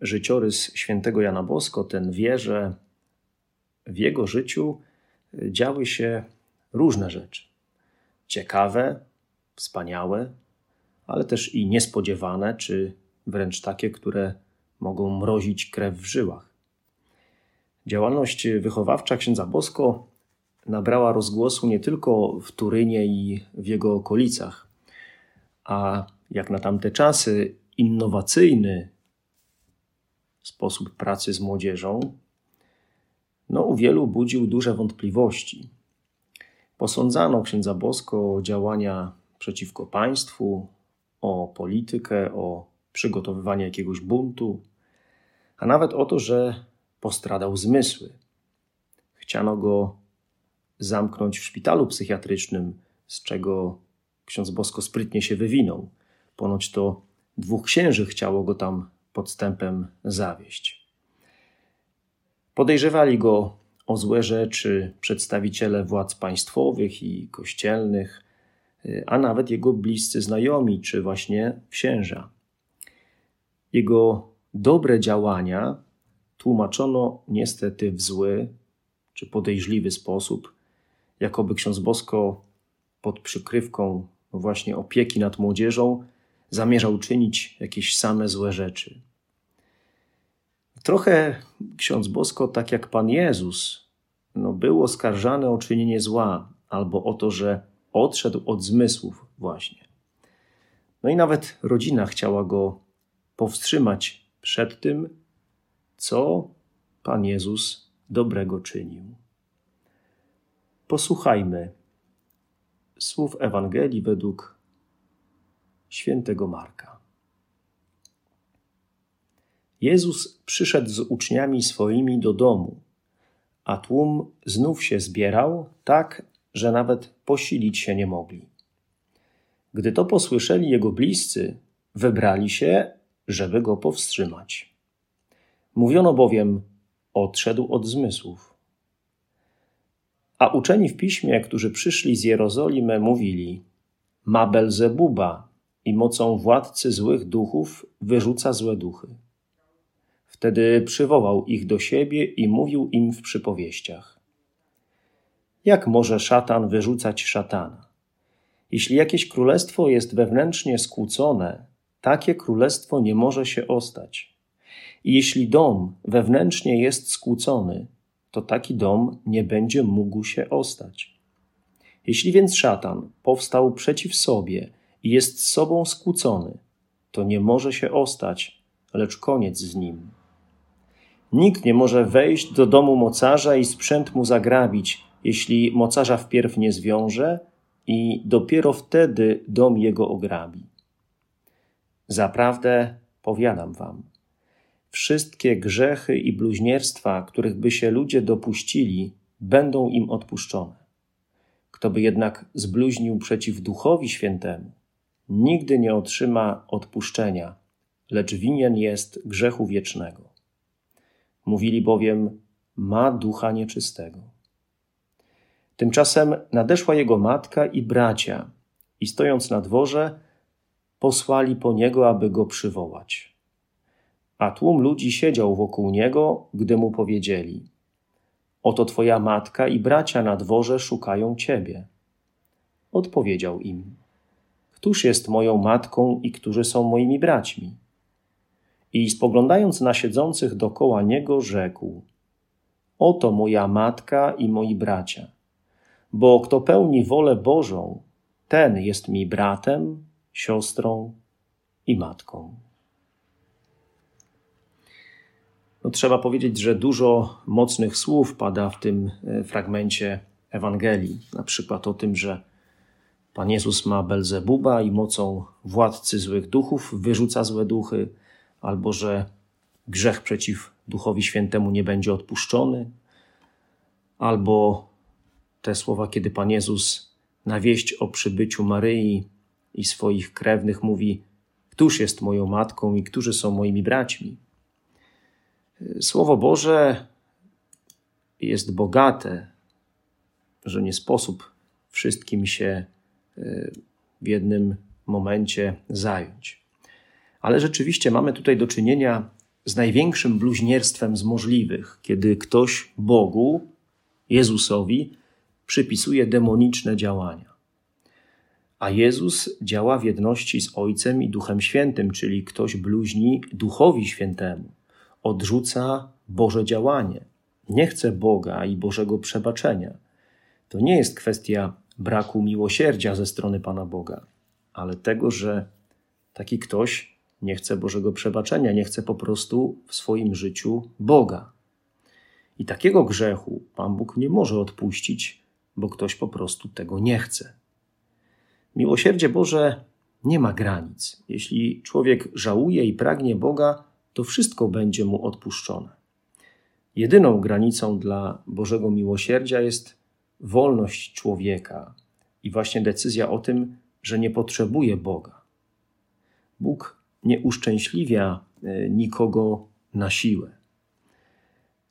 życiorys świętego Jana Bosko, ten wie, że w jego życiu działy się różne rzeczy. Ciekawe, wspaniałe, ale też i niespodziewane, czy wręcz takie, które mogą mrozić krew w żyłach. Działalność wychowawcza księdza Bosko nabrała rozgłosu nie tylko w Turynie i w jego okolicach, a jak na tamte czasy innowacyjny sposób pracy z młodzieżą, no u wielu budził duże wątpliwości. Posądzano księdza Bosko o działania przeciwko państwu, o politykę, o przygotowywanie jakiegoś buntu, a nawet o to, że postradał zmysły. Chciano go zamknąć w szpitalu psychiatrycznym, z czego ksiądz Bosko sprytnie się wywinął. Ponoć to dwóch księży chciało go tam podstępem zawieść. Podejrzewali go o złe rzeczy przedstawiciele władz państwowych i kościelnych, a nawet jego bliscy znajomi, czy właśnie księża. Jego dobre działania tłumaczono niestety w zły czy podejrzliwy sposób, jakoby ksiądz Bosko pod przykrywką właśnie opieki nad młodzieżą zamierzał czynić jakieś same złe rzeczy. Trochę ksiądz Bosko, tak jak Pan Jezus, no, był oskarżany o czynienie zła albo o to, że odszedł od zmysłów właśnie. No i nawet rodzina chciała go powstrzymać przed tym, co Pan Jezus dobrego czynił. Posłuchajmy słów Ewangelii według świętego Marka. Jezus przyszedł z uczniami swoimi do domu, a tłum znów się zbierał, tak, że nawet posilić się nie mogli. Gdy to posłyszeli jego bliscy, wybrali się, żeby go powstrzymać. Mówiono bowiem, odszedł od zmysłów. A uczeni w piśmie, którzy przyszli z Jerozolimy, mówili: Ma Belzebuba i mocą władcy złych duchów wyrzuca złe duchy. Wtedy przywołał ich do siebie i mówił im w przypowieściach. Jak może szatan wyrzucać szatana? Jeśli jakieś królestwo jest wewnętrznie skłócone, takie królestwo nie może się ostać. I jeśli dom wewnętrznie jest skłócony, to taki dom nie będzie mógł się ostać. Jeśli więc szatan powstał przeciw sobie i jest sobą skłócony, to nie może się ostać, lecz koniec z nim. Nikt nie może wejść do domu mocarza i sprzęt mu zagrabić, jeśli mocarza wpierw nie zwiąże i dopiero wtedy dom jego ograbi. Zaprawdę powiadam wam, wszystkie grzechy i bluźnierstwa, których by się ludzie dopuścili, będą im odpuszczone. Kto by jednak zbluźnił przeciw Duchowi Świętemu, nigdy nie otrzyma odpuszczenia, lecz winien jest grzechu wiecznego. Mówili bowiem, ma ducha nieczystego. Tymczasem nadeszła jego matka i bracia, i stojąc na dworze, posłali po niego, aby go przywołać. A tłum ludzi siedział wokół niego, gdy mu powiedzieli: Oto twoja matka i bracia na dworze szukają ciebie. Odpowiedział im: Któż jest moją matką i którzy są moimi braćmi? I spoglądając na siedzących dokoła niego, rzekł: Oto moja matka i moi bracia. Bo kto pełni wolę Bożą, ten jest mi bratem, siostrą i matką. No, trzeba powiedzieć, że dużo mocnych słów pada w tym e, fragmencie Ewangelii. Na przykład o tym, że Pan Jezus ma Belzebuba i mocą władcy złych duchów wyrzuca złe duchy, albo że grzech przeciw Duchowi Świętemu nie będzie odpuszczony, albo te słowa, kiedy Pan Jezus na wieść o przybyciu Maryi i swoich krewnych mówi: Któż jest moją matką i którzy są moimi braćmi? Słowo Boże jest bogate, że nie sposób wszystkim się w jednym momencie zająć. Ale rzeczywiście mamy tutaj do czynienia z największym bluźnierstwem z możliwych, kiedy ktoś Bogu, Jezusowi, przypisuje demoniczne działania. A Jezus działa w jedności z Ojcem i Duchem Świętym, czyli ktoś bluźni Duchowi Świętemu, odrzuca Boże działanie, nie chce Boga i Bożego przebaczenia. To nie jest kwestia braku miłosierdzia ze strony Pana Boga, ale tego, że taki ktoś nie chce Bożego przebaczenia, nie chce po prostu w swoim życiu Boga. I takiego grzechu Pan Bóg nie może odpuścić, bo ktoś po prostu tego nie chce. Miłosierdzie Boże nie ma granic. Jeśli człowiek żałuje i pragnie Boga, to wszystko będzie mu odpuszczone. Jedyną granicą dla Bożego miłosierdzia jest wolność człowieka i właśnie decyzja o tym, że nie potrzebuje Boga. Bóg nie uszczęśliwia e, nikogo na siłę.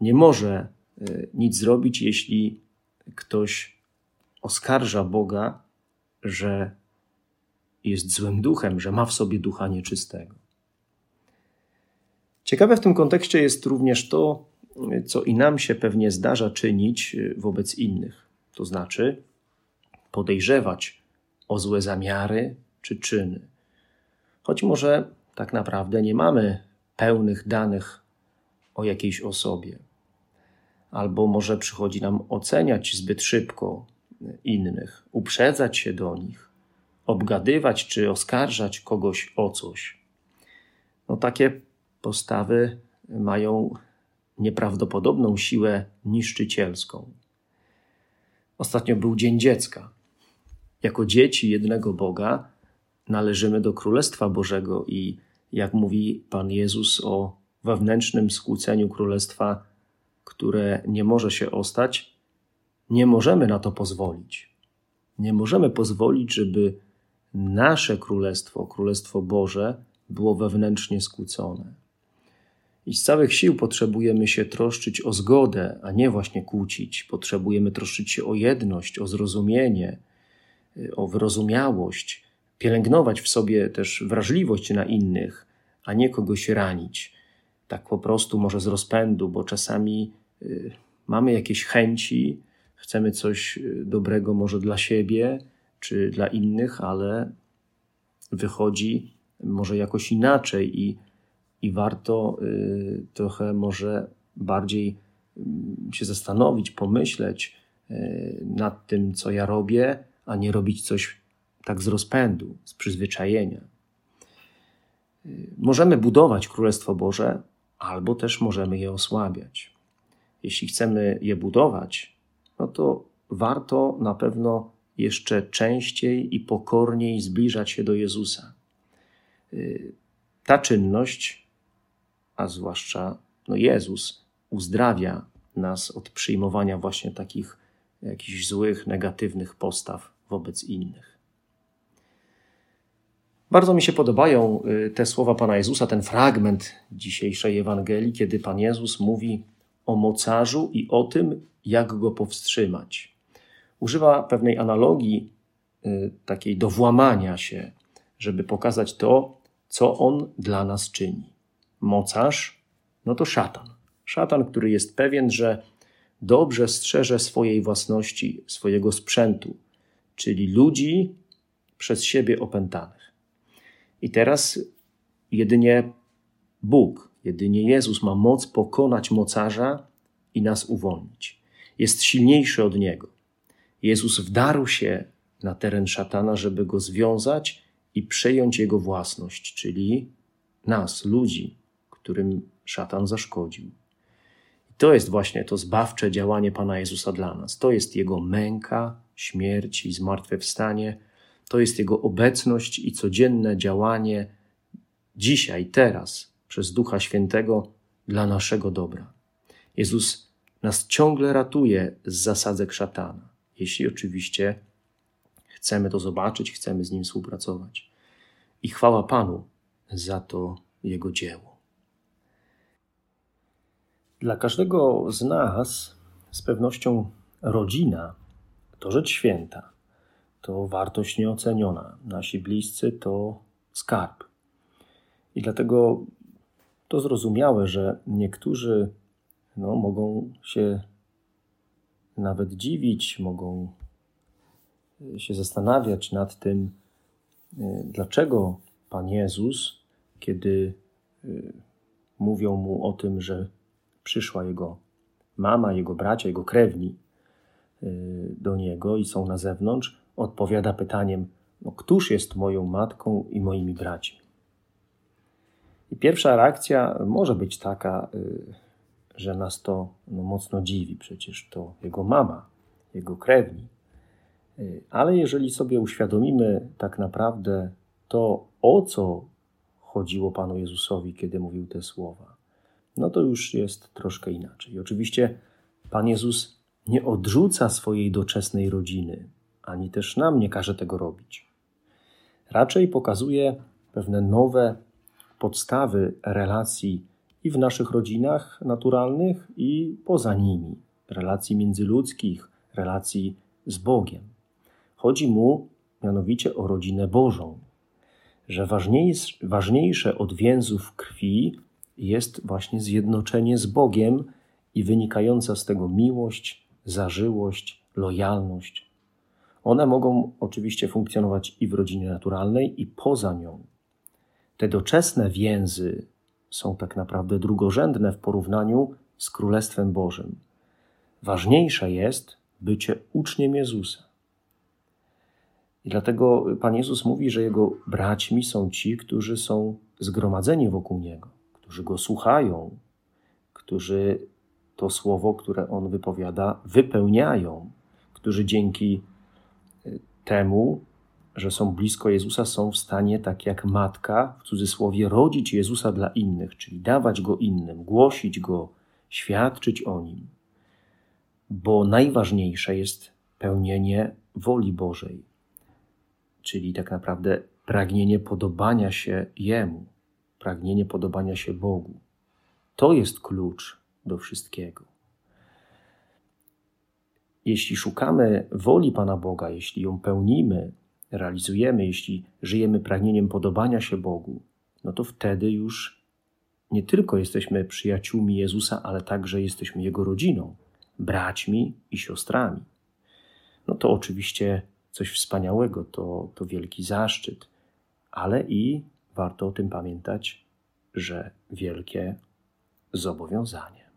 Nie może e, nic zrobić, jeśli ktoś oskarża Boga, że jest złym duchem, że ma w sobie ducha nieczystego. Ciekawe w tym kontekście jest również to, co i nam się pewnie zdarza czynić e, wobec innych. To znaczy podejrzewać o złe zamiary czy czyny. Choć może tak naprawdę nie mamy pełnych danych o jakiejś osobie, albo może przychodzi nam oceniać zbyt szybko innych, uprzedzać się do nich, obgadywać czy oskarżać kogoś o coś. No, takie postawy mają nieprawdopodobną siłę niszczycielską. Ostatnio był Dzień Dziecka. Jako dzieci jednego Boga należymy do Królestwa Bożego i jak mówi Pan Jezus o wewnętrznym skłóceniu Królestwa, które nie może się ostać, nie możemy na to pozwolić. Nie możemy pozwolić, żeby nasze Królestwo, Królestwo Boże, było wewnętrznie skłócone. I z całych sił potrzebujemy się troszczyć o zgodę, a nie właśnie kłócić. Potrzebujemy troszczyć się o jedność, o zrozumienie, o wyrozumiałość, pielęgnować w sobie też wrażliwość na innych, a nie kogoś ranić. Tak po prostu może z rozpędu, bo czasami y, mamy jakieś chęci, chcemy coś y, dobrego może dla siebie czy dla innych, ale wychodzi może jakoś inaczej i i warto y, trochę może bardziej mm, się zastanowić, pomyśleć y, nad tym, co ja robię, a nie robić coś tak z rozpędu, z przyzwyczajenia. Y, możemy budować Królestwo Boże, albo też możemy je osłabiać. Jeśli chcemy je budować, no to warto na pewno jeszcze częściej i pokorniej zbliżać się do Jezusa. Ta czynność a zwłaszcza no Jezus uzdrawia nas od przyjmowania właśnie takich jakichś złych, negatywnych postaw wobec innych. Bardzo mi się podobają y, te słowa Pana Jezusa, ten fragment dzisiejszej Ewangelii, kiedy Pan Jezus mówi o mocarzu i o tym, jak go powstrzymać. Używa pewnej analogii, y, takiej do włamania się, żeby pokazać to, co on dla nas czyni mocarz, no to szatan. Szatan, który jest pewien, że dobrze strzeże swojej własności, swojego sprzętu, czyli ludzi przez siebie opętanych. I teraz jedynie Bóg, jedynie Jezus ma moc pokonać mocarza i nas uwolnić. Jest silniejszy od niego. Jezus wdarł się na teren szatana, żeby go związać i przejąć jego własność, czyli nas, ludzi, którym szatan zaszkodził. I to jest właśnie to zbawcze działanie Pana Jezusa dla nas. To jest Jego męka, śmierć i zmartwychwstanie. To jest Jego obecność i codzienne działanie dzisiaj, teraz, przez Ducha Świętego dla naszego dobra. Jezus nas ciągle ratuje z zasadzek szatana, jeśli oczywiście chcemy to zobaczyć, chcemy z nim współpracować. I chwała Panu za to jego dzieło. Dla każdego z nas z pewnością rodzina to rzecz święta, to wartość nieoceniona. Nasi bliscy to skarb. I dlatego to zrozumiałe, że niektórzy no, mogą się nawet dziwić, mogą się zastanawiać nad tym, y, dlaczego Pan Jezus, kiedy y, mówią mu o tym, że przyszła jego mama, jego bracia, jego krewni y, do niego i są na zewnątrz, odpowiada pytaniem: no, Któż jest moją matką i moimi braćmi? I pierwsza reakcja może być taka, że nas to no, mocno dziwi. Przecież to jego mama, jego krewni. Ale jeżeli sobie uświadomimy tak naprawdę to, o co chodziło Panu Jezusowi, kiedy mówił te słowa, no to już jest troszkę inaczej. Oczywiście Pan Jezus nie odrzuca swojej doczesnej rodziny, ani też nam nie każe tego robić. Raczej pokazuje pewne nowe podstawy relacji i w naszych rodzinach naturalnych, i poza nimi relacji międzyludzkich, relacji z Bogiem. Chodzi mu mianowicie o rodzinę Bożą, że ważniejsze od więzów krwi jest właśnie zjednoczenie z Bogiem i wynikająca z tego miłość, zażyłość, lojalność. One mogą oczywiście funkcjonować i w rodzinie naturalnej, i poza nią. Te doczesne więzy są tak naprawdę drugorzędne w porównaniu z Królestwem Bożym. Ważniejsze jest bycie uczniem Jezusa. I dlatego Pan Jezus mówi, że Jego braćmi są ci, którzy są zgromadzeni wokół Niego, którzy Go słuchają, którzy to słowo, które On wypowiada, wypełniają, którzy dzięki y, temu, że są blisko Jezusa, są w stanie, tak jak matka, w cudzysłowie, rodzić Jezusa dla innych, czyli dawać Go innym, głosić Go, świadczyć o Nim. Bo najważniejsze jest pełnienie woli Bożej, czyli tak naprawdę pragnienie podobania się Jemu, pragnienie podobania się Bogu. To jest klucz do wszystkiego. Jeśli szukamy woli Pana Boga, jeśli ją pełnimy, realizujemy, jeśli żyjemy pragnieniem podobania się Bogu, no to wtedy już nie tylko jesteśmy przyjaciółmi Jezusa, ale także jesteśmy Jego rodziną, braćmi i siostrami. No to oczywiście coś wspaniałego, to, to wielki zaszczyt, ale i warto o tym pamiętać, że wielkie zobowiązanie.